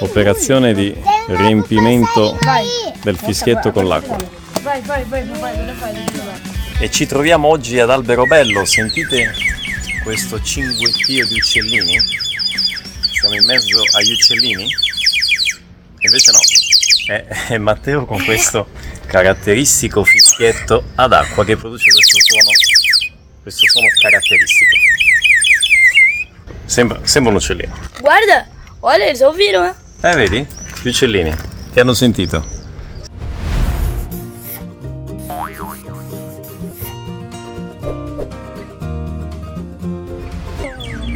Operazione di riempimento del fischietto con l'acqua. Vai, vai, vai, vai, vai, vai, vai, vai. E ci troviamo oggi ad Alberobello, sentite questo cinguettio di uccellini? Siamo in mezzo agli uccellini? Invece no, è, è Matteo con questo caratteristico fischietto ad acqua che produce questo suono, questo suono caratteristico. Sembra, sembra un uccellino. Guarda, olha, eles ouviram, né? Eh, vedi? Gli uccellini ti hanno sentito.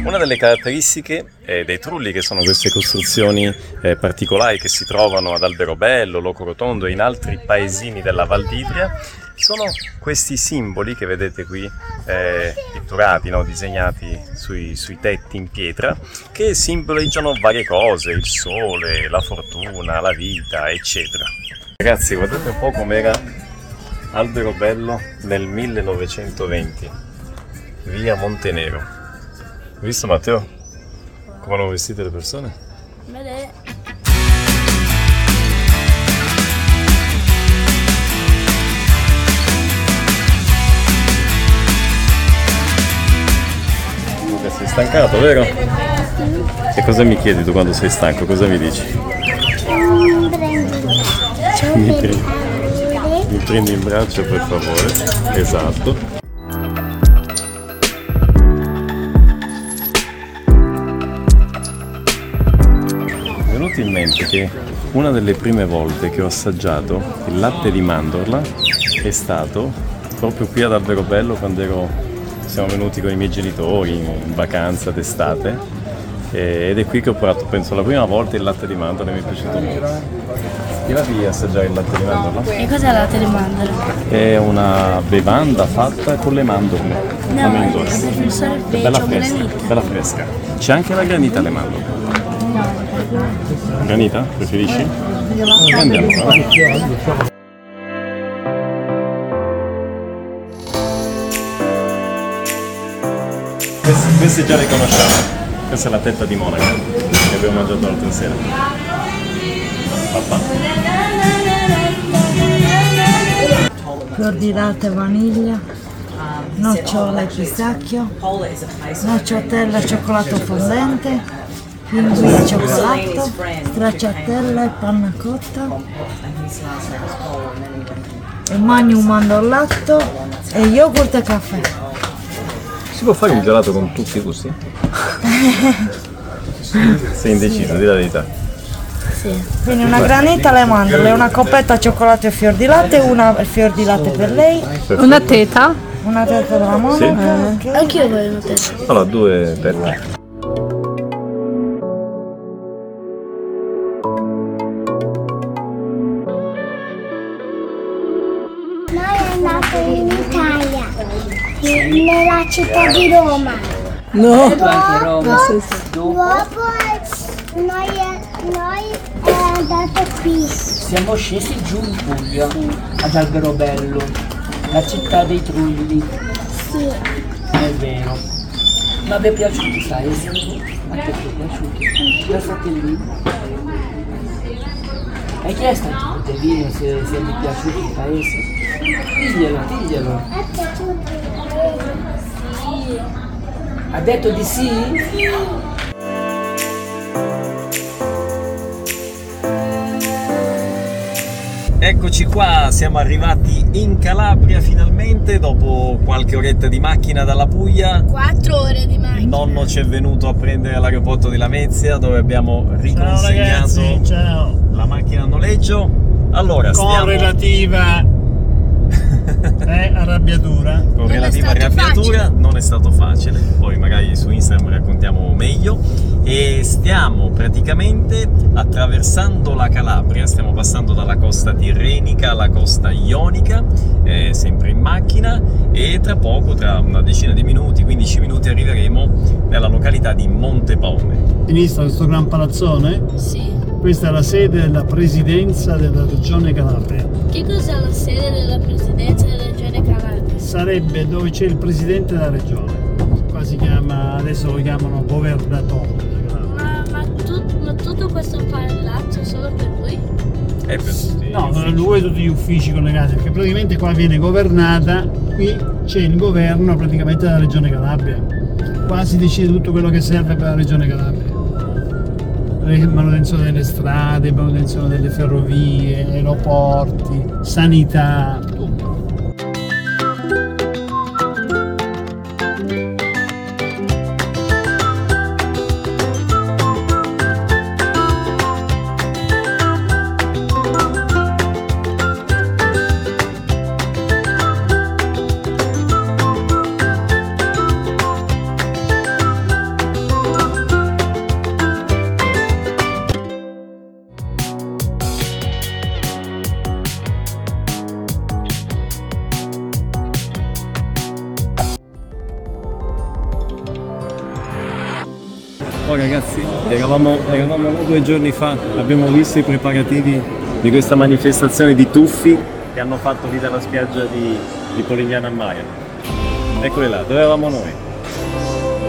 Una delle caratteristiche eh, dei trulli, che sono queste costruzioni eh, particolari che si trovano ad Alberobello, Locorotondo e in altri paesini della Valdivia, sono questi simboli che vedete qui eh, pitturati, no? disegnati sui, sui tetti in pietra, che simboleggiano varie cose, il sole, la fortuna, la vita, eccetera. Ragazzi, guardate un po' com'era Alberobello nel 1920, via Montenero. Hai visto Matteo? Come hanno vestite le persone? Stancato, vero? E cosa mi chiedi tu quando sei stanco? Cosa mi dici? Mi prendi, mi prendi in braccio per favore. Esatto. In mente che una delle prime volte che ho assaggiato il latte di mandorla è stato proprio qui ad Alberobello quando ero, siamo venuti con i miei genitori in vacanza d'estate ed è qui che ho provato, penso, la prima volta il latte di mandorla e mi è piaciuto molto. Ti va di assaggiare il latte di mandorla? E cos'è la telemandala? È una bevanda fatta con le mandorle. No, è il È bella fresca, granita. bella fresca. C'è anche la granita alle mandorle. Granita? Preferisci? Prendiamola. Va. Queste, queste già le conosciamo. Questa è la tetta di monaca che abbiamo mangiato l'altra sera. Papà. fior di latte e vaniglia, nocciola e pistacchio, nocciotella e cioccolato fondente, pinguì e cioccolato, stracciatella e panna cotta, e magnum mandorlato e yogurt e caffè. Si può fare un gelato con tutti i gusti? Sei indeciso, di la verità. Quindi una granita alle mandorle, una coppetta cioccolato e fior di latte, una fior di latte per lei, Una teta? una testa della monaca, ok? Anch'io voglio una testa. Allora, due tette. Noi nella città di Roma. No. Dopo, dopo noi, è, noi è andato qui. Siamo scesi giù in Puglia, ad Alberobello, la città dei trulli, Sì, è vero. Ma vi è piaciuto, sai? A te ti è piaciuto? Per fratellino. Hai chiesto a Giuseppino se, se gli è piaciuto il paese? Diglielo, diglielo. Ha detto di sì? Eccoci qua, siamo arrivati in Calabria finalmente dopo qualche oretta di macchina dalla Puglia. Quattro ore di Il macchina. nonno ci è venuto a prendere all'aeroporto di Lamezia dove abbiamo riconsegnato ciao. la macchina a noleggio. Allora, Con stiamo relativa eh, arrabbiatura. con è relativa arrabbiatura, facile. non è stato facile, poi magari su Instagram raccontiamo meglio e stiamo praticamente attraversando la Calabria, stiamo passando dalla costa tirrenica alla costa ionica, eh, sempre in macchina e tra poco, tra una decina di minuti, 15 minuti arriveremo nella località di Montepaume. Sinistra questo gran palazzone, Sì. Questa è la sede della Presidenza della Regione Calabria. Che cos'è la sede della Presidenza della Regione Calabria? Sarebbe dove c'è il Presidente della Regione. Qua si chiama, adesso lo chiamano governatore. Ma, ma, tu, ma tutto questo palazzo solo per lui? È per tutti. No, per lui e tutti gli uffici collegati, perché praticamente qua viene governata, qui c'è il governo praticamente della Regione Calabria. Qua si decide tutto quello che serve per la Regione Calabria. Manutenzione delle strade, manutenzione delle ferrovie, aeroporti, sanità, eravamo, eravamo due giorni fa, abbiamo visto i preparativi di questa manifestazione di tuffi che hanno fatto vita alla spiaggia di, di Polignano a Mare. Eccoli là, dove eravamo noi?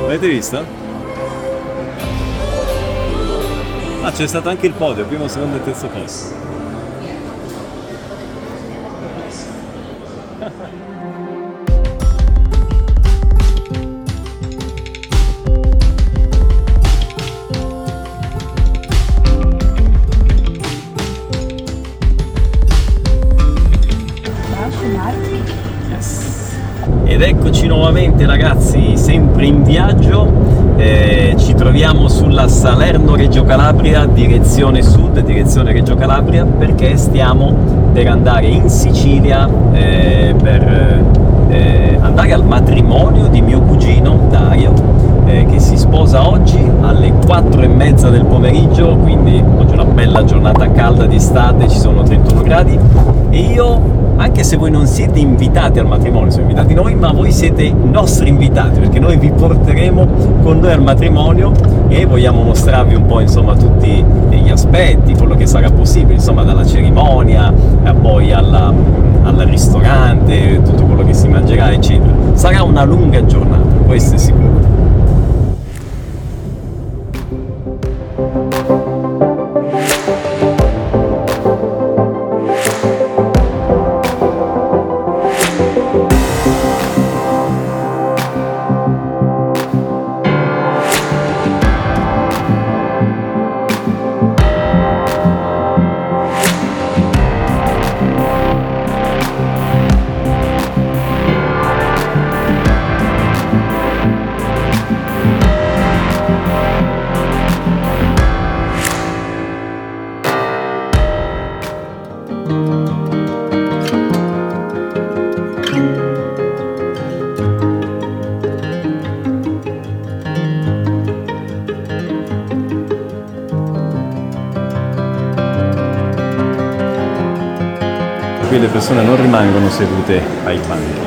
Avete visto? Ah, c'è stato anche il podio, primo, secondo e terzo posto. Nuovamente ragazzi, sempre in viaggio, Eh, ci troviamo sulla Salerno-Reggio Calabria, direzione sud, direzione Reggio Calabria, perché stiamo per andare in Sicilia eh, per eh, andare al matrimonio di mio cugino Dario, eh, che si sposa oggi alle 4 e mezza del pomeriggio, quindi oggi è una bella giornata calda di estate, ci sono 31 gradi e io anche se voi non siete invitati al matrimonio, siamo invitati noi, ma voi siete nostri invitati, perché noi vi porteremo con noi al matrimonio e vogliamo mostrarvi un po' insomma tutti gli aspetti, quello che sarà possibile, insomma dalla cerimonia, a poi alla- al ristorante, tutto quello che si mangerà, eccetera. Sarà una lunga giornata, questo è sicuro. Qui le persone non rimangono sedute ai banchi,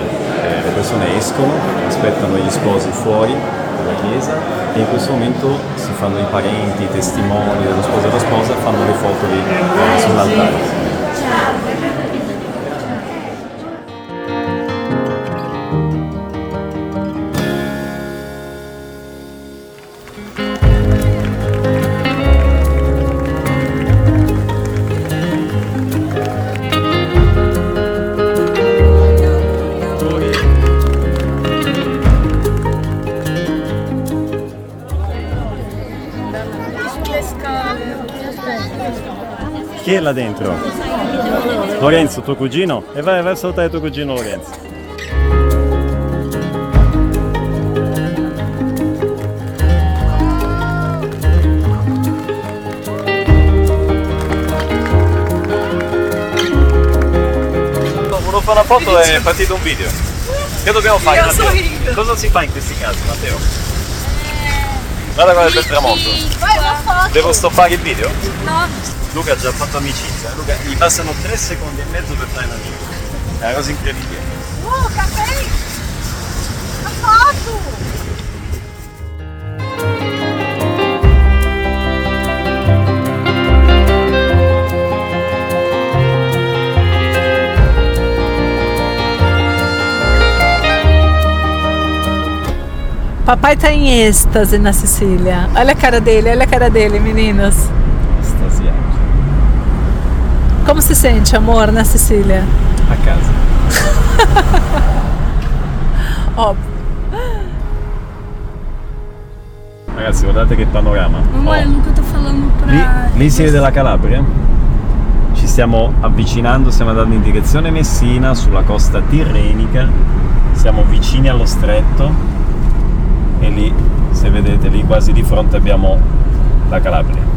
eh, le persone escono, aspettano gli sposi fuori dalla chiesa e in questo momento si fanno i parenti, i testimoni dello sposo e della sposa, fanno le foto lì eh, sull'altare. Chi è là dentro? Lorenzo, tuo cugino? E vai, vai a salutare tuo cugino Lorenzo. Volevo fare una foto e è partito un video. Che dobbiamo fare? Matteo? Cosa si fa in questi casi, Matteo? Guarda guarda il tramonto. Devo stoppare il video? No. Luca ha già fatto amicizia. Luca, gli passano 3 secondi e mezzo per fare l'amico. È una cosa incredibile. Papai tá em êxtase na Sicília. Olha a cara dele, olha a cara dele, meninos. Estasiato. Como se sente, amor, na Sicília? A casa. Óbvio. Ragazzi, guardate che panorama. Mamãe, Oh. nunca tô falando pra. Lì, lì si vede la Calabria. Ci stiamo avvicinando, stiamo andando in direzione Messina, sulla costa tirrenica. Siamo vicini allo stretto. E lì, se vedete, lì quasi di fronte abbiamo la Calabria.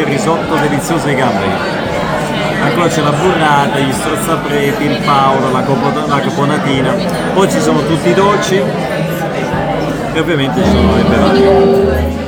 Il risotto delizioso ai gamberi. Ancora c'è la burrata, gli strozzapreti, il paolo, la, copo- la caponatina. Poi ci sono tutti i dolci e ovviamente ci sono le bevande.